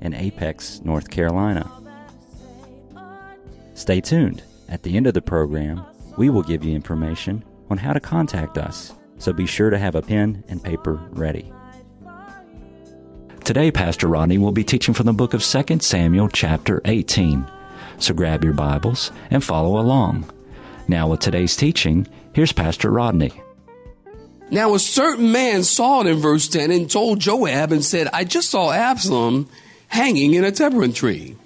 in Apex, North Carolina. Stay tuned. At the end of the program, we will give you information on how to contact us, so be sure to have a pen and paper ready. Today, Pastor Rodney will be teaching from the book of 2 Samuel, chapter 18. So grab your Bibles and follow along. Now, with today's teaching, here's Pastor Rodney. Now, a certain man saw it in verse 10 and told Joab and said, I just saw Absalom hanging in a terebinth tree.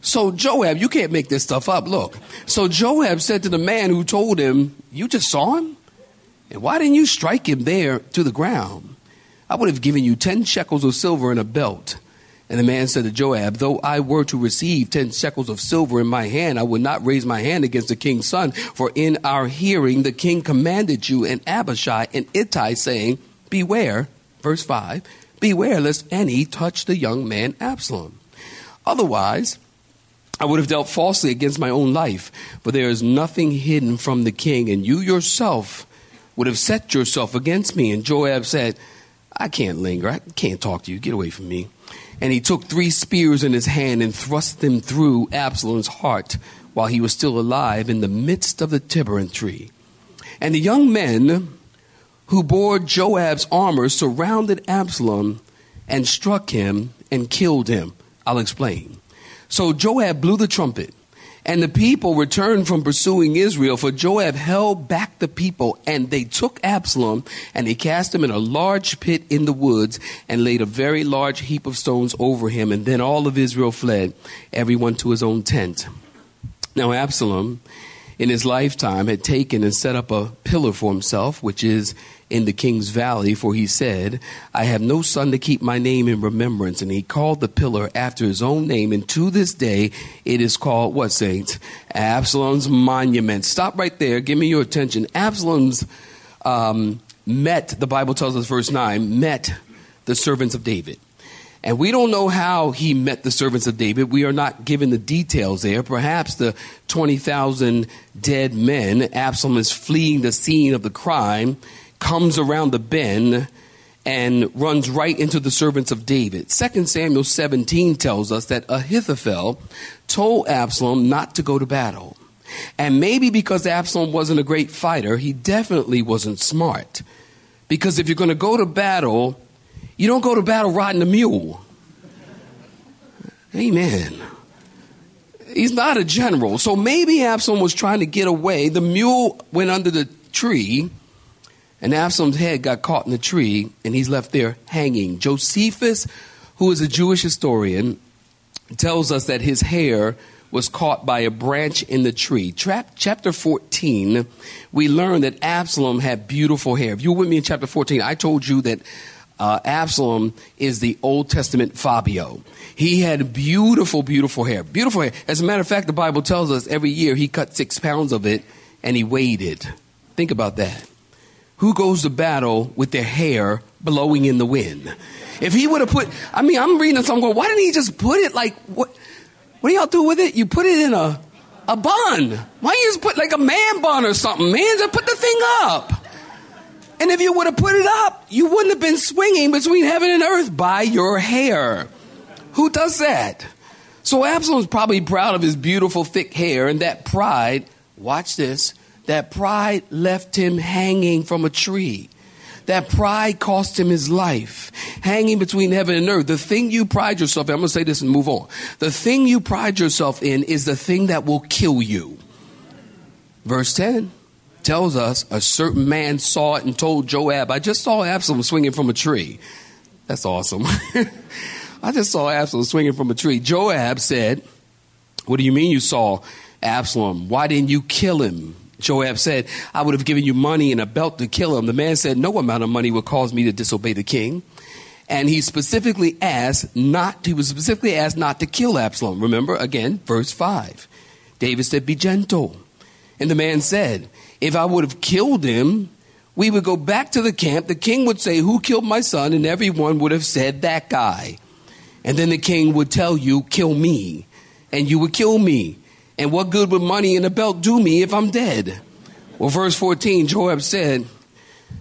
So Joab, you can't make this stuff up. Look. So Joab said to the man who told him, You just saw him? And why didn't you strike him there to the ground? I would have given you 10 shekels of silver and a belt. And the man said to Joab, Though I were to receive 10 shekels of silver in my hand, I would not raise my hand against the king's son. For in our hearing the king commanded you and Abishai and Ittai, saying, Beware, verse 5, beware lest any touch the young man Absalom. Otherwise, I would have dealt falsely against my own life, for there is nothing hidden from the king, and you yourself would have set yourself against me. And Joab said, I can't linger. I can't talk to you. Get away from me. And he took three spears in his hand and thrust them through Absalom's heart while he was still alive in the midst of the terebinth tree. And the young men who bore Joab's armor surrounded Absalom and struck him and killed him. I'll explain. So Joab blew the trumpet, and the people returned from pursuing Israel, for Joab held back the people, and they took Absalom, and they cast him in a large pit in the woods, and laid a very large heap of stones over him, and then all of Israel fled, everyone to his own tent. Now Absalom, in his lifetime, had taken and set up a pillar for himself, which is in the king's valley, for he said, I have no son to keep my name in remembrance. And he called the pillar after his own name. And to this day, it is called, what, saints? Absalom's monument. Stop right there. Give me your attention. Absalom's um, met, the Bible tells us, verse 9, met the servants of David. And we don't know how he met the servants of David. We are not given the details there. Perhaps the 20,000 dead men, Absalom is fleeing the scene of the crime comes around the bend and runs right into the servants of David. 2 Samuel 17 tells us that Ahithophel told Absalom not to go to battle. And maybe because Absalom wasn't a great fighter, he definitely wasn't smart. Because if you're going to go to battle, you don't go to battle riding a mule. Amen. He's not a general. So maybe Absalom was trying to get away. The mule went under the tree and Absalom's head got caught in the tree, and he's left there hanging. Josephus, who is a Jewish historian, tells us that his hair was caught by a branch in the tree. chapter 14, we learn that Absalom had beautiful hair. If you were with me in chapter 14, I told you that uh, Absalom is the Old Testament Fabio. He had beautiful, beautiful hair. Beautiful hair. As a matter of fact, the Bible tells us every year he cut six pounds of it and he weighed it. Think about that who goes to battle with their hair blowing in the wind? If he would have put, I mean, I'm reading this, I'm going, why didn't he just put it like, what, what do y'all do with it? You put it in a, a bun. Why you just put like a man bun or something, man? Just put the thing up. And if you would have put it up, you wouldn't have been swinging between heaven and earth by your hair. Who does that? So Absalom's probably proud of his beautiful thick hair and that pride, watch this, that pride left him hanging from a tree. That pride cost him his life, hanging between heaven and earth. The thing you pride yourself in, I'm going to say this and move on. The thing you pride yourself in is the thing that will kill you. Verse 10 tells us a certain man saw it and told Joab, I just saw Absalom swinging from a tree. That's awesome. I just saw Absalom swinging from a tree. Joab said, What do you mean you saw Absalom? Why didn't you kill him? Joab said, I would have given you money and a belt to kill him. The man said, No amount of money would cause me to disobey the king. And he specifically asked not, he was specifically asked not to kill Absalom. Remember, again, verse 5. David said, Be gentle. And the man said, If I would have killed him, we would go back to the camp. The king would say, Who killed my son? And everyone would have said, That guy. And then the king would tell you, Kill me. And you would kill me. And what good would money and a belt do me if I'm dead? Well, verse 14, Joab said,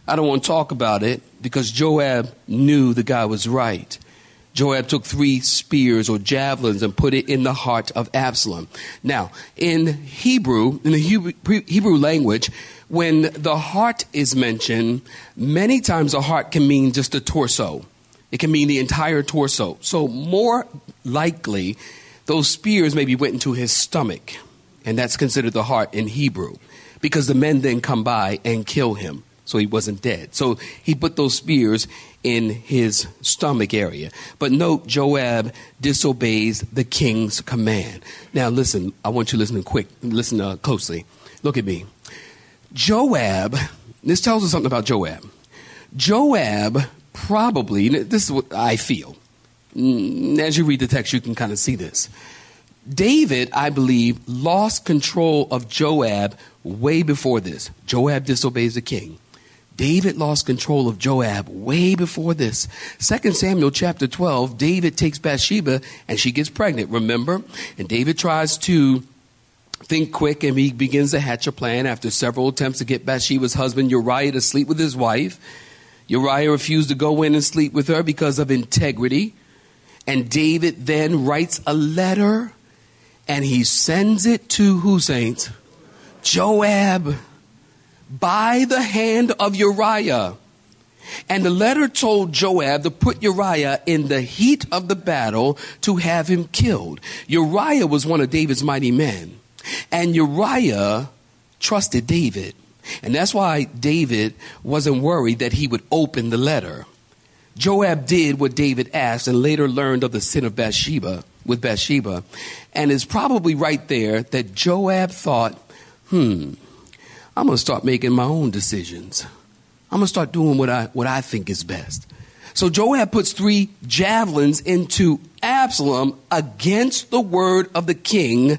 I don't want to talk about it because Joab knew the guy was right. Joab took three spears or javelins and put it in the heart of Absalom. Now, in Hebrew, in the Hebrew, Hebrew language, when the heart is mentioned, many times the heart can mean just the torso. It can mean the entire torso. So, more likely, those spears maybe went into his stomach, and that's considered the heart in Hebrew, because the men then come by and kill him so he wasn't dead. So he put those spears in his stomach area. But note, Joab disobeys the king's command. Now, listen, I want you to listen quick, listen uh, closely. Look at me. Joab, this tells us something about Joab. Joab probably, this is what I feel. Mm, as you read the text, you can kind of see this. David, I believe, lost control of Joab way before this. Joab disobeys the king. David lost control of Joab way before this. 2 Samuel chapter 12, David takes Bathsheba and she gets pregnant, remember? And David tries to think quick and he begins to hatch a plan after several attempts to get Bathsheba's husband Uriah to sleep with his wife. Uriah refused to go in and sleep with her because of integrity. And David then writes a letter and he sends it to who, saints? Joab by the hand of Uriah. And the letter told Joab to put Uriah in the heat of the battle to have him killed. Uriah was one of David's mighty men. And Uriah trusted David. And that's why David wasn't worried that he would open the letter. Joab did what David asked and later learned of the sin of Bathsheba with Bathsheba. And it's probably right there that Joab thought, hmm, I'm going to start making my own decisions. I'm going to start doing what I, what I think is best. So Joab puts three javelins into Absalom against the word of the king,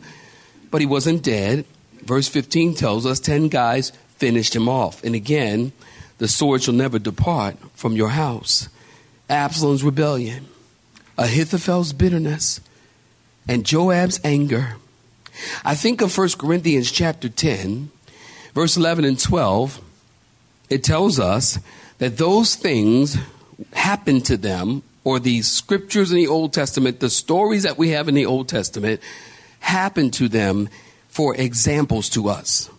but he wasn't dead. Verse 15 tells us 10 guys finished him off. And again, the sword shall never depart from your house. Absalom's rebellion, Ahithophel's bitterness, and Joab's anger. I think of 1 Corinthians chapter 10, verse 11 and 12, it tells us that those things happened to them, or the scriptures in the Old Testament, the stories that we have in the Old Testament, happened to them for examples to us.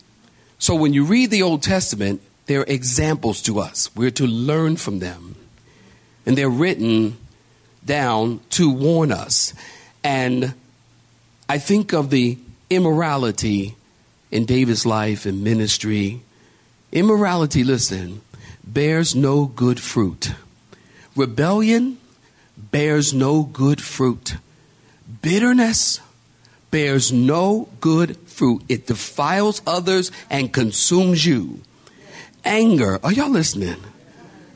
So when you read the Old Testament, they're examples to us. We're to learn from them. And they're written down to warn us. And I think of the immorality in David's life and ministry. Immorality, listen, bears no good fruit. Rebellion bears no good fruit. Bitterness bears no good fruit. It defiles others and consumes you. Anger, are y'all listening?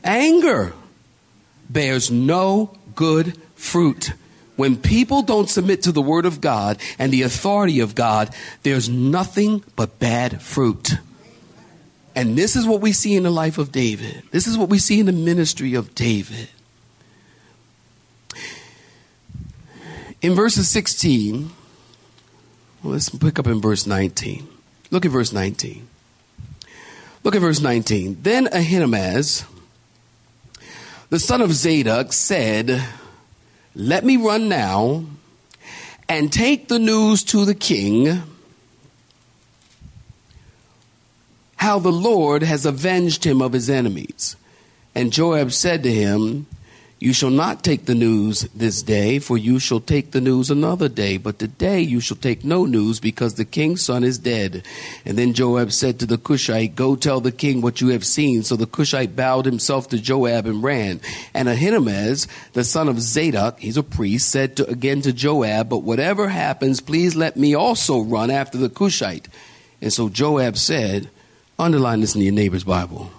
Anger bears no good fruit. When people don't submit to the Word of God and the authority of God, there's nothing but bad fruit. And this is what we see in the life of David. This is what we see in the ministry of David. In verses 16, well, let's pick up in verse 19. Look at verse 19. Look at verse 19. Then Ahimaaz, the son of Zadok, said, let me run now and take the news to the king how the Lord has avenged him of his enemies. And Joab said to him, you shall not take the news this day, for you shall take the news another day. But today you shall take no news, because the king's son is dead. And then Joab said to the Cushite, Go tell the king what you have seen. So the Cushite bowed himself to Joab and ran. And Ahimaaz, the son of Zadok, he's a priest, said to, again to Joab, But whatever happens, please let me also run after the Cushite. And so Joab said, Underline this in your neighbor's Bible.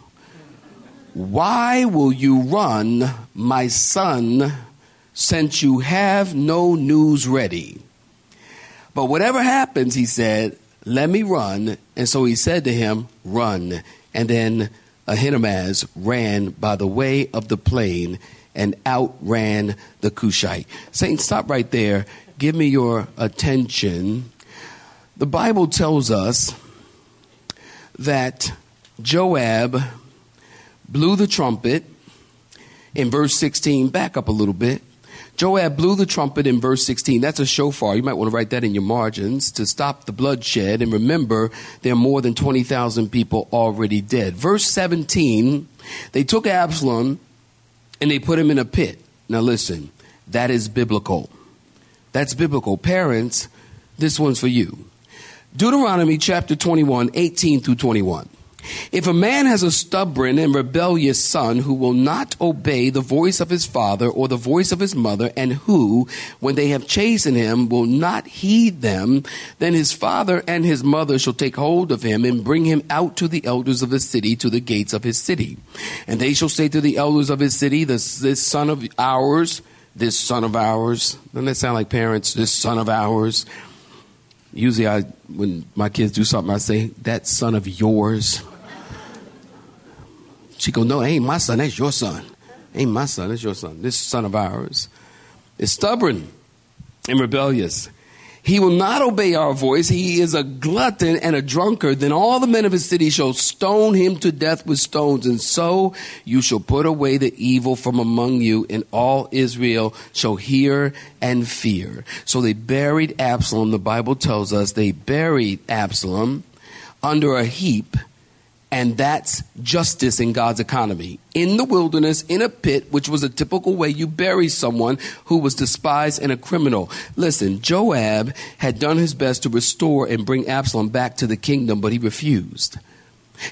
Why will you run, my son, since you have no news ready? But whatever happens, he said, let me run. And so he said to him, Run. And then Ahimaaz ran by the way of the plain and outran the Cushite. Saints, stop right there. Give me your attention. The Bible tells us that Joab blew the trumpet in verse 16. Back up a little bit. Joab blew the trumpet in verse 16. That's a shofar. You might want to write that in your margins to stop the bloodshed. And remember, there are more than 20,000 people already dead. Verse 17, they took Absalom and they put him in a pit. Now listen, that is biblical. That's biblical. Parents, this one's for you. Deuteronomy chapter 21, 18 through 21. If a man has a stubborn and rebellious son who will not obey the voice of his father or the voice of his mother, and who, when they have chastened him, will not heed them, then his father and his mother shall take hold of him and bring him out to the elders of the city to the gates of his city. And they shall say to the elders of his city, This, this son of ours, this son of ours, doesn't that sound like parents? This son of ours. Usually, I when my kids do something, I say, "That son of yours." She goes, no, ain't my son, that's your son. Ain't my son, that's your son. This son of ours is stubborn and rebellious. He will not obey our voice. He is a glutton and a drunkard. Then all the men of his city shall stone him to death with stones. And so you shall put away the evil from among you, and all Israel shall hear and fear. So they buried Absalom. The Bible tells us they buried Absalom under a heap and that's justice in God's economy. In the wilderness, in a pit, which was a typical way you bury someone who was despised and a criminal. Listen, Joab had done his best to restore and bring Absalom back to the kingdom, but he refused.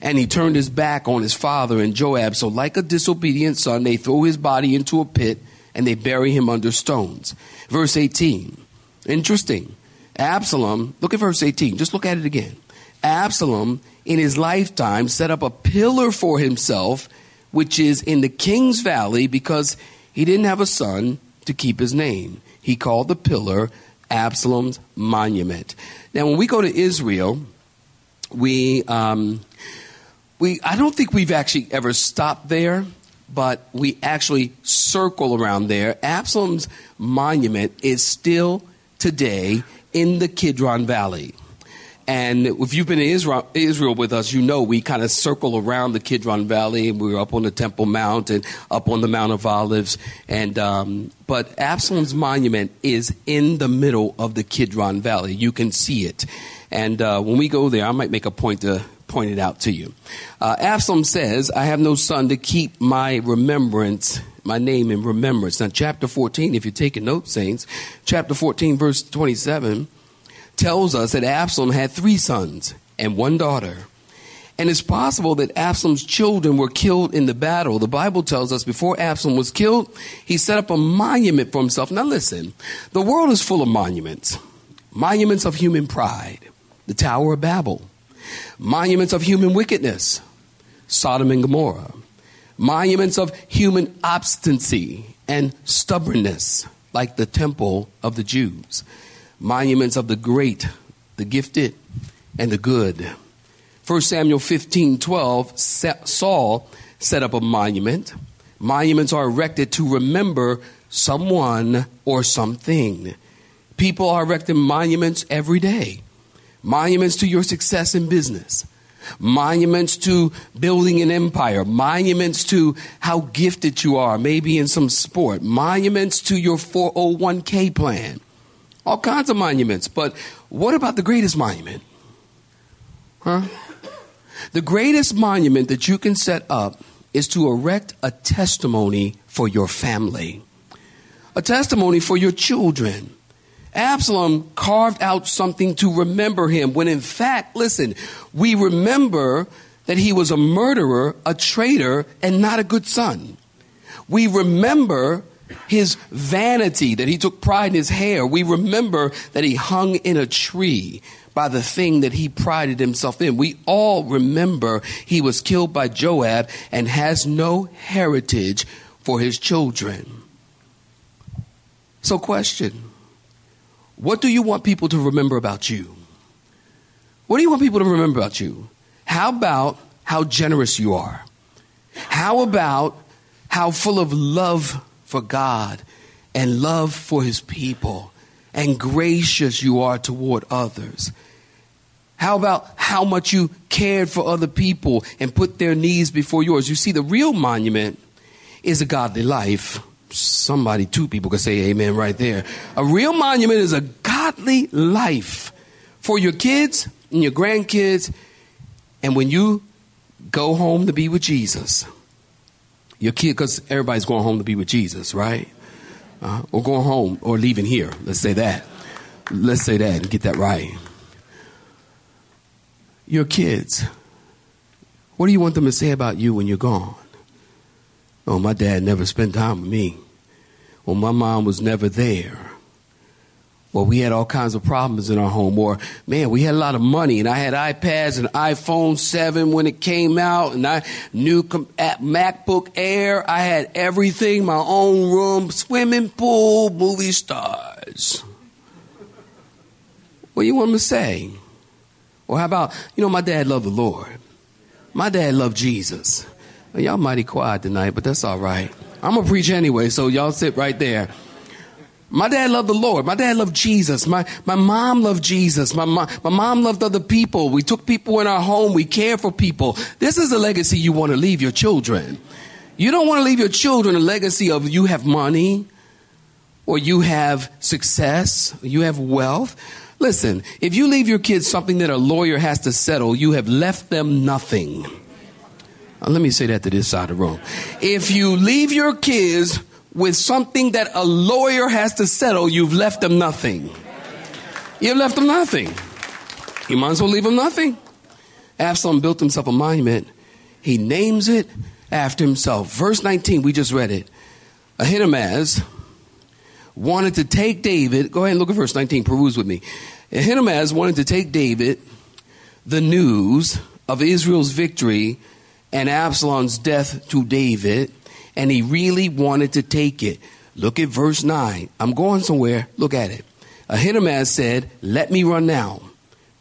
And he turned his back on his father and Joab. So, like a disobedient son, they throw his body into a pit and they bury him under stones. Verse 18. Interesting. Absalom, look at verse 18. Just look at it again. Absalom in his lifetime set up a pillar for himself, which is in the king's valley, because he didn't have a son to keep his name. He called the pillar Absalom's monument. Now, when we go to Israel, we, um, we, I don't think we've actually ever stopped there, but we actually circle around there. Absalom's monument is still today in the Kidron Valley. And if you've been in Israel, Israel with us, you know we kind of circle around the Kidron Valley. We were up on the Temple Mount and up on the Mount of Olives. And um, but Absalom's monument is in the middle of the Kidron Valley. You can see it. And uh, when we go there, I might make a point to point it out to you. Uh, Absalom says, "I have no son to keep my remembrance." My name in remembrance. Now, chapter 14, if you're taking notes, saints, chapter 14, verse 27, tells us that Absalom had three sons and one daughter. And it's possible that Absalom's children were killed in the battle. The Bible tells us before Absalom was killed, he set up a monument for himself. Now listen, the world is full of monuments. Monuments of human pride, the Tower of Babel. Monuments of human wickedness, Sodom and Gomorrah. Monuments of human obstinacy and stubbornness, like the temple of the Jews monuments of the great, the gifted, and the good. 1 Samuel 15 12, Saul set up a monument. Monuments are erected to remember someone or something. People are erecting monuments every day. Monuments to your success in business. Monuments to building an empire. Monuments to how gifted you are, maybe in some sport. Monuments to your 401k plan all kinds of monuments. But what about the greatest monument? Huh? The greatest monument that you can set up is to erect a testimony for your family, a testimony for your children. Absalom carved out something to remember him when in fact, listen, we remember that he was a murderer, a traitor, and not a good son. We remember his vanity, that he took pride in his hair. We remember that he hung in a tree. by the thing that he prided himself in. We all remember he was killed by Joab and has no heritage for his children. So, question What do you want people to remember about you? What do you want people to remember about you? How about how generous you are? How about how full of love for God and love for his people and gracious you are toward others? How about how much you cared for other people and put their needs before yours? You see, the real monument is a godly life. Somebody, two people could say amen right there. A real monument is a godly life for your kids and your grandkids. And when you go home to be with Jesus, your kid, because everybody's going home to be with Jesus, right? Uh, or going home or leaving here. Let's say that. Let's say that and get that right. Your kids, what do you want them to say about you when you're gone? Oh, my dad never spent time with me. Well, my mom was never there. Well, we had all kinds of problems in our home. Or, man, we had a lot of money, and I had iPads and iPhone 7 when it came out, and I knew MacBook Air. I had everything, my own room, swimming pool, movie stars. What do you want me to say? Or how about, you know, my dad loved the Lord. My dad loved Jesus. Y'all mighty quiet tonight, but that's all right. I'm going to preach anyway, so y'all sit right there. My dad loved the Lord. My dad loved Jesus. My, my mom loved Jesus. My, my, mom loved other people. We took people in our home. We cared for people. This is a legacy you want to leave your children. You don't want to leave your children a legacy of you have money or you have success, you have wealth. Listen, if you leave your kids something that a lawyer has to settle, you have left them nothing. Let me say that to this side of the room. If you leave your kids with something that a lawyer has to settle, you've left them nothing. You've left them nothing. You might as well leave them nothing. Absalom built himself a monument. He names it after himself. Verse 19, we just read it. Ahimaaz wanted to take David. Go ahead and look at verse 19, peruse with me. Ahimaaz wanted to take David the news of Israel's victory and Absalom's death to David and he really wanted to take it. Look at verse 9. I'm going somewhere. Look at it. Ahimaaz said, Let me run now.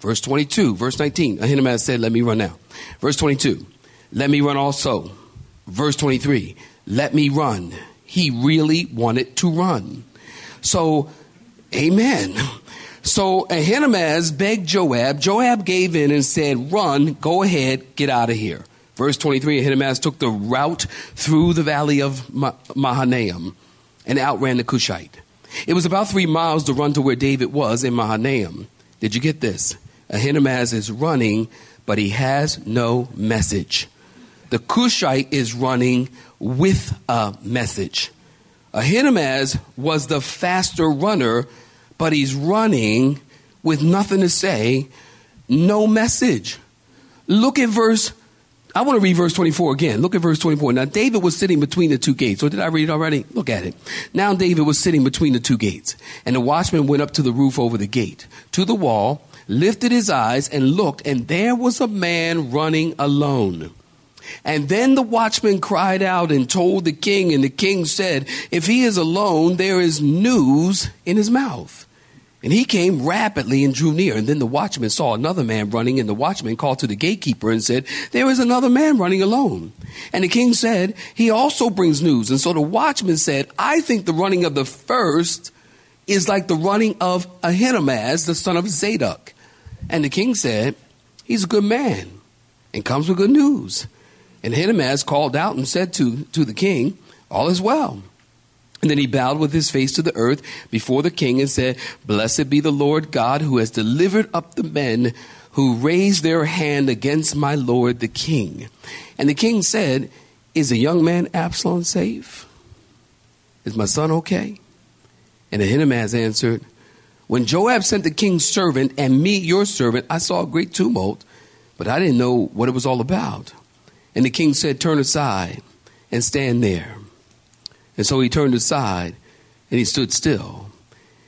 Verse 22, verse 19. Ahimaaz said, Let me run now. Verse 22, Let me run also. Verse 23, Let me run. He really wanted to run. So, amen. So Ahimaaz begged Joab. Joab gave in and said, Run, go ahead, get out of here. Verse 23 Ahimaaz took the route through the valley of Mahanaim and outran the Cushite. It was about three miles to run to where David was in Mahanaim. Did you get this? Ahimaaz is running, but he has no message. The Cushite is running with a message. Ahimaaz was the faster runner, but he's running with nothing to say, no message. Look at verse I want to read verse 24 again. Look at verse 24. Now, David was sitting between the two gates. Or did I read it already? Look at it. Now, David was sitting between the two gates, and the watchman went up to the roof over the gate, to the wall, lifted his eyes, and looked, and there was a man running alone. And then the watchman cried out and told the king, and the king said, If he is alone, there is news in his mouth. And he came rapidly and drew near. And then the watchman saw another man running, and the watchman called to the gatekeeper and said, There is another man running alone. And the king said, He also brings news. And so the watchman said, I think the running of the first is like the running of Ahimaaz, the son of Zadok. And the king said, He's a good man and comes with good news. And Ahimaaz called out and said to, to the king, All is well. And then he bowed with his face to the earth before the king and said, Blessed be the Lord God who has delivered up the men who raised their hand against my lord the king. And the king said, Is the young man Absalom safe? Is my son okay? And Ahimaaz answered, When Joab sent the king's servant and me, your servant, I saw a great tumult, but I didn't know what it was all about. And the king said, Turn aside and stand there. And so he turned aside and he stood still.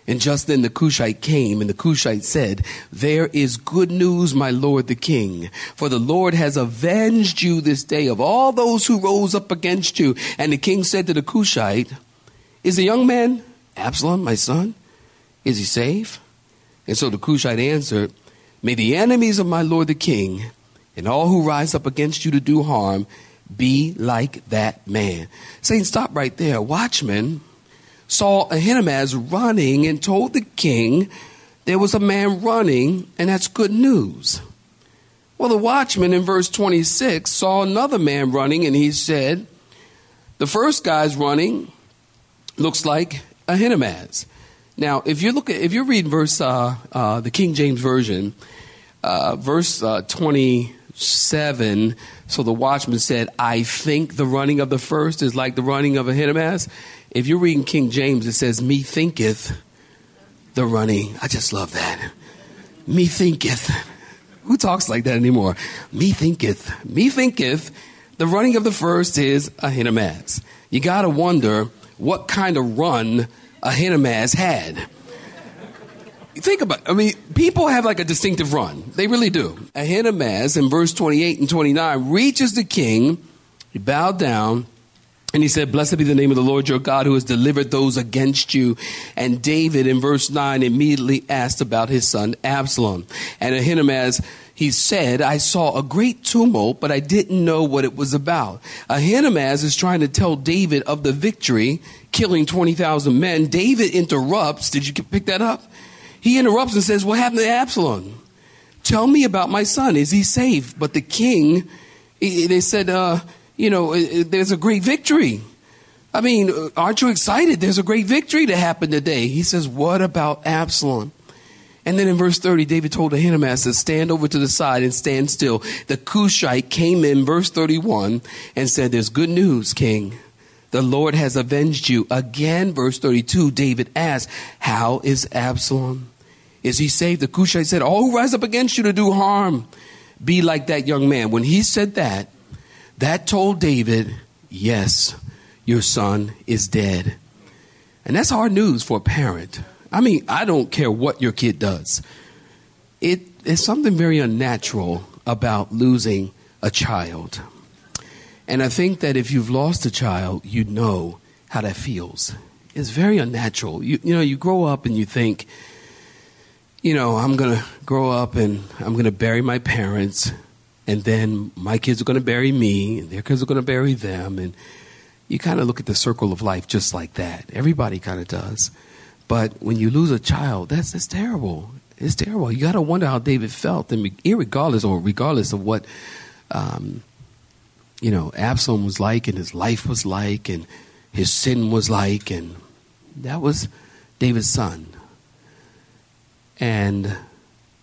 And just then the Cushite came, and the Cushite said, There is good news, my lord the king, for the Lord has avenged you this day of all those who rose up against you. And the king said to the Cushite, Is the young man Absalom, my son? Is he safe? And so the Cushite answered, May the enemies of my lord the king and all who rise up against you to do harm be like that man. Saying, stop right there. Watchman saw Ahinamaz running and told the king there was a man running, and that's good news. Well, the watchman in verse 26 saw another man running, and he said, The first guy's running looks like Ahinamaz. Now, if you look at, if you're reading verse uh, uh, the King James version, uh, verse uh, 20, seven. So the watchman said, I think the running of the first is like the running of a Ahinamaz. If you're reading King James, it says, Me thinketh the running. I just love that. Me thinketh. Who talks like that anymore? Me thinketh. Me thinketh the running of the first is a Ahinamaz. You got to wonder what kind of run a Ahinamaz had Think about it. I mean, people have like a distinctive run. They really do. Ahimaaz in verse 28 and 29 reaches the king. He bowed down and he said, Blessed be the name of the Lord your God who has delivered those against you. And David in verse 9 immediately asked about his son Absalom. And Ahimaaz, he said, I saw a great tumult, but I didn't know what it was about. Ahimaaz is trying to tell David of the victory, killing 20,000 men. David interrupts. Did you pick that up? He interrupts and says, What happened to Absalom? Tell me about my son. Is he safe? But the king, they said, uh, you know, there's a great victory. I mean, uh, aren't you excited? There's a great victory to happen today. He says, What about Absalom? And then in verse 30, David told Ahimaaz to stand over to the side and stand still. The Cushite came in, verse 31, and said, There's good news, king. The Lord has avenged you. Again, verse 32, David asked, How is Absalom? Is he saved? The Cushite said, All who rise up against you to do harm, be like that young man. When he said that, that told David, Yes, your son is dead. And that's hard news for a parent. I mean, I don't care what your kid does. It is something very unnatural about losing a child. And I think that if you've lost a child, you know how that feels. It's very unnatural. You, you know, you grow up and you think, you know, I'm going to grow up and I'm going to bury my parents and then my kids are going to bury me, and their kids are going to bury them, and you kind of look at the circle of life just like that. Everybody kind of does. But when you lose a child, that's that's terrible. It's terrible. You got to wonder how David felt, and regardless or regardless of what, um, you know, Absalom was like, and his life was like, and his sin was like, and that was David's son. And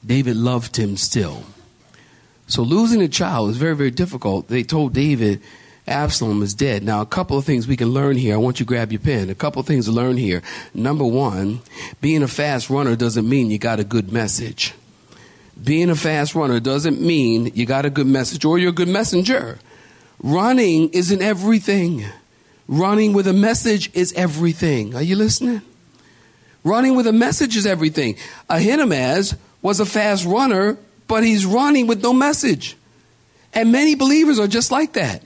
David loved him still. So losing a child is very, very difficult. They told David Absalom is dead. Now, a couple of things we can learn here. I want you to grab your pen. A couple of things to learn here. Number one, being a fast runner doesn't mean you got a good message. Being a fast runner doesn't mean you got a good message or you're a good messenger. Running isn't everything. Running with a message is everything. Are you listening? Running with a message is everything. Ahinamaz was a fast runner but he's running with no message. And many believers are just like that.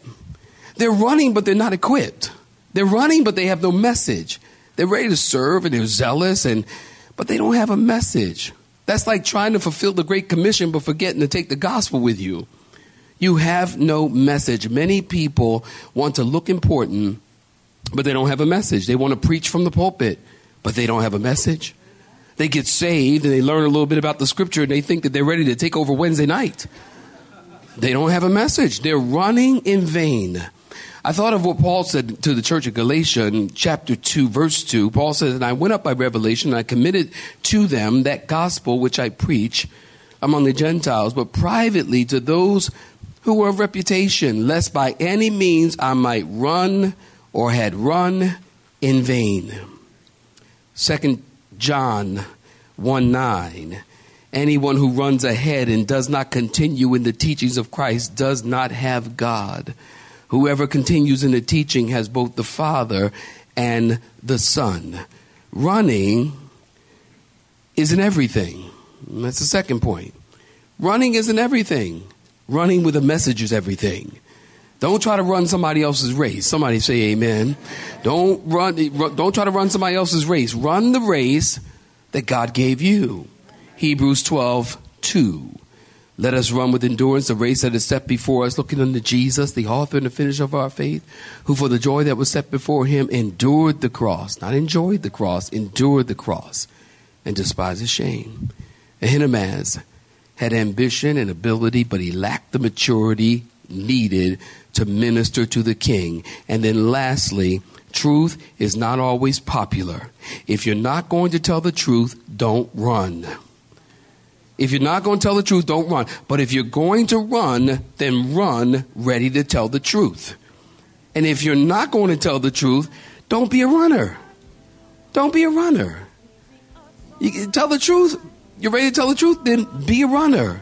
They're running, but they're not equipped. They're running, but they have no message. They're ready to serve and they're zealous, and but they don't have a message. That's like trying to fulfill the Great Commission, but forgetting to take the gospel with you. You have no message. Many people want to look important, but they don't have a message. They want to preach from the pulpit, but they don't have a message they get saved and they learn a little bit about the scripture and they think that they're ready to take over Wednesday night. They don't have a message. They're running in vain. I thought of what Paul said to the church of Galatia in chapter 2, verse 2. Paul says, And I went up by revelation, and I committed to them that gospel which I preach among the Gentiles, but privately to those who were of reputation, lest by any means I might run or had run in vain. Second John 1 9. Anyone who runs ahead and does not continue in the teachings of Christ does not have God. Whoever continues in the teaching has both the Father and the Son. Running isn't everything. That's the second point. Running isn't everything. Running with a message is everything. Don't try to run somebody else's race. Somebody say amen. Don't run don't try to run somebody else's race. Run the race that God gave you. Hebrews 12, 2. Let us run with endurance the race that is set before us, looking unto Jesus, the author and the finisher of our faith, who for the joy that was set before him endured the cross, not enjoyed the cross, endured the cross, and despised shame. Ahimaaz had ambition and ability, but he lacked the maturity needed to minister to the king. And then lastly, truth is not always popular. If you're not going to tell the truth, don't run. If you're not going to tell the truth, don't run. But if you're going to run, then run ready to tell the truth. And if you're not going to tell the truth, don't be a runner. Don't be a runner. You tell the truth. You're ready to tell the truth, then be a runner.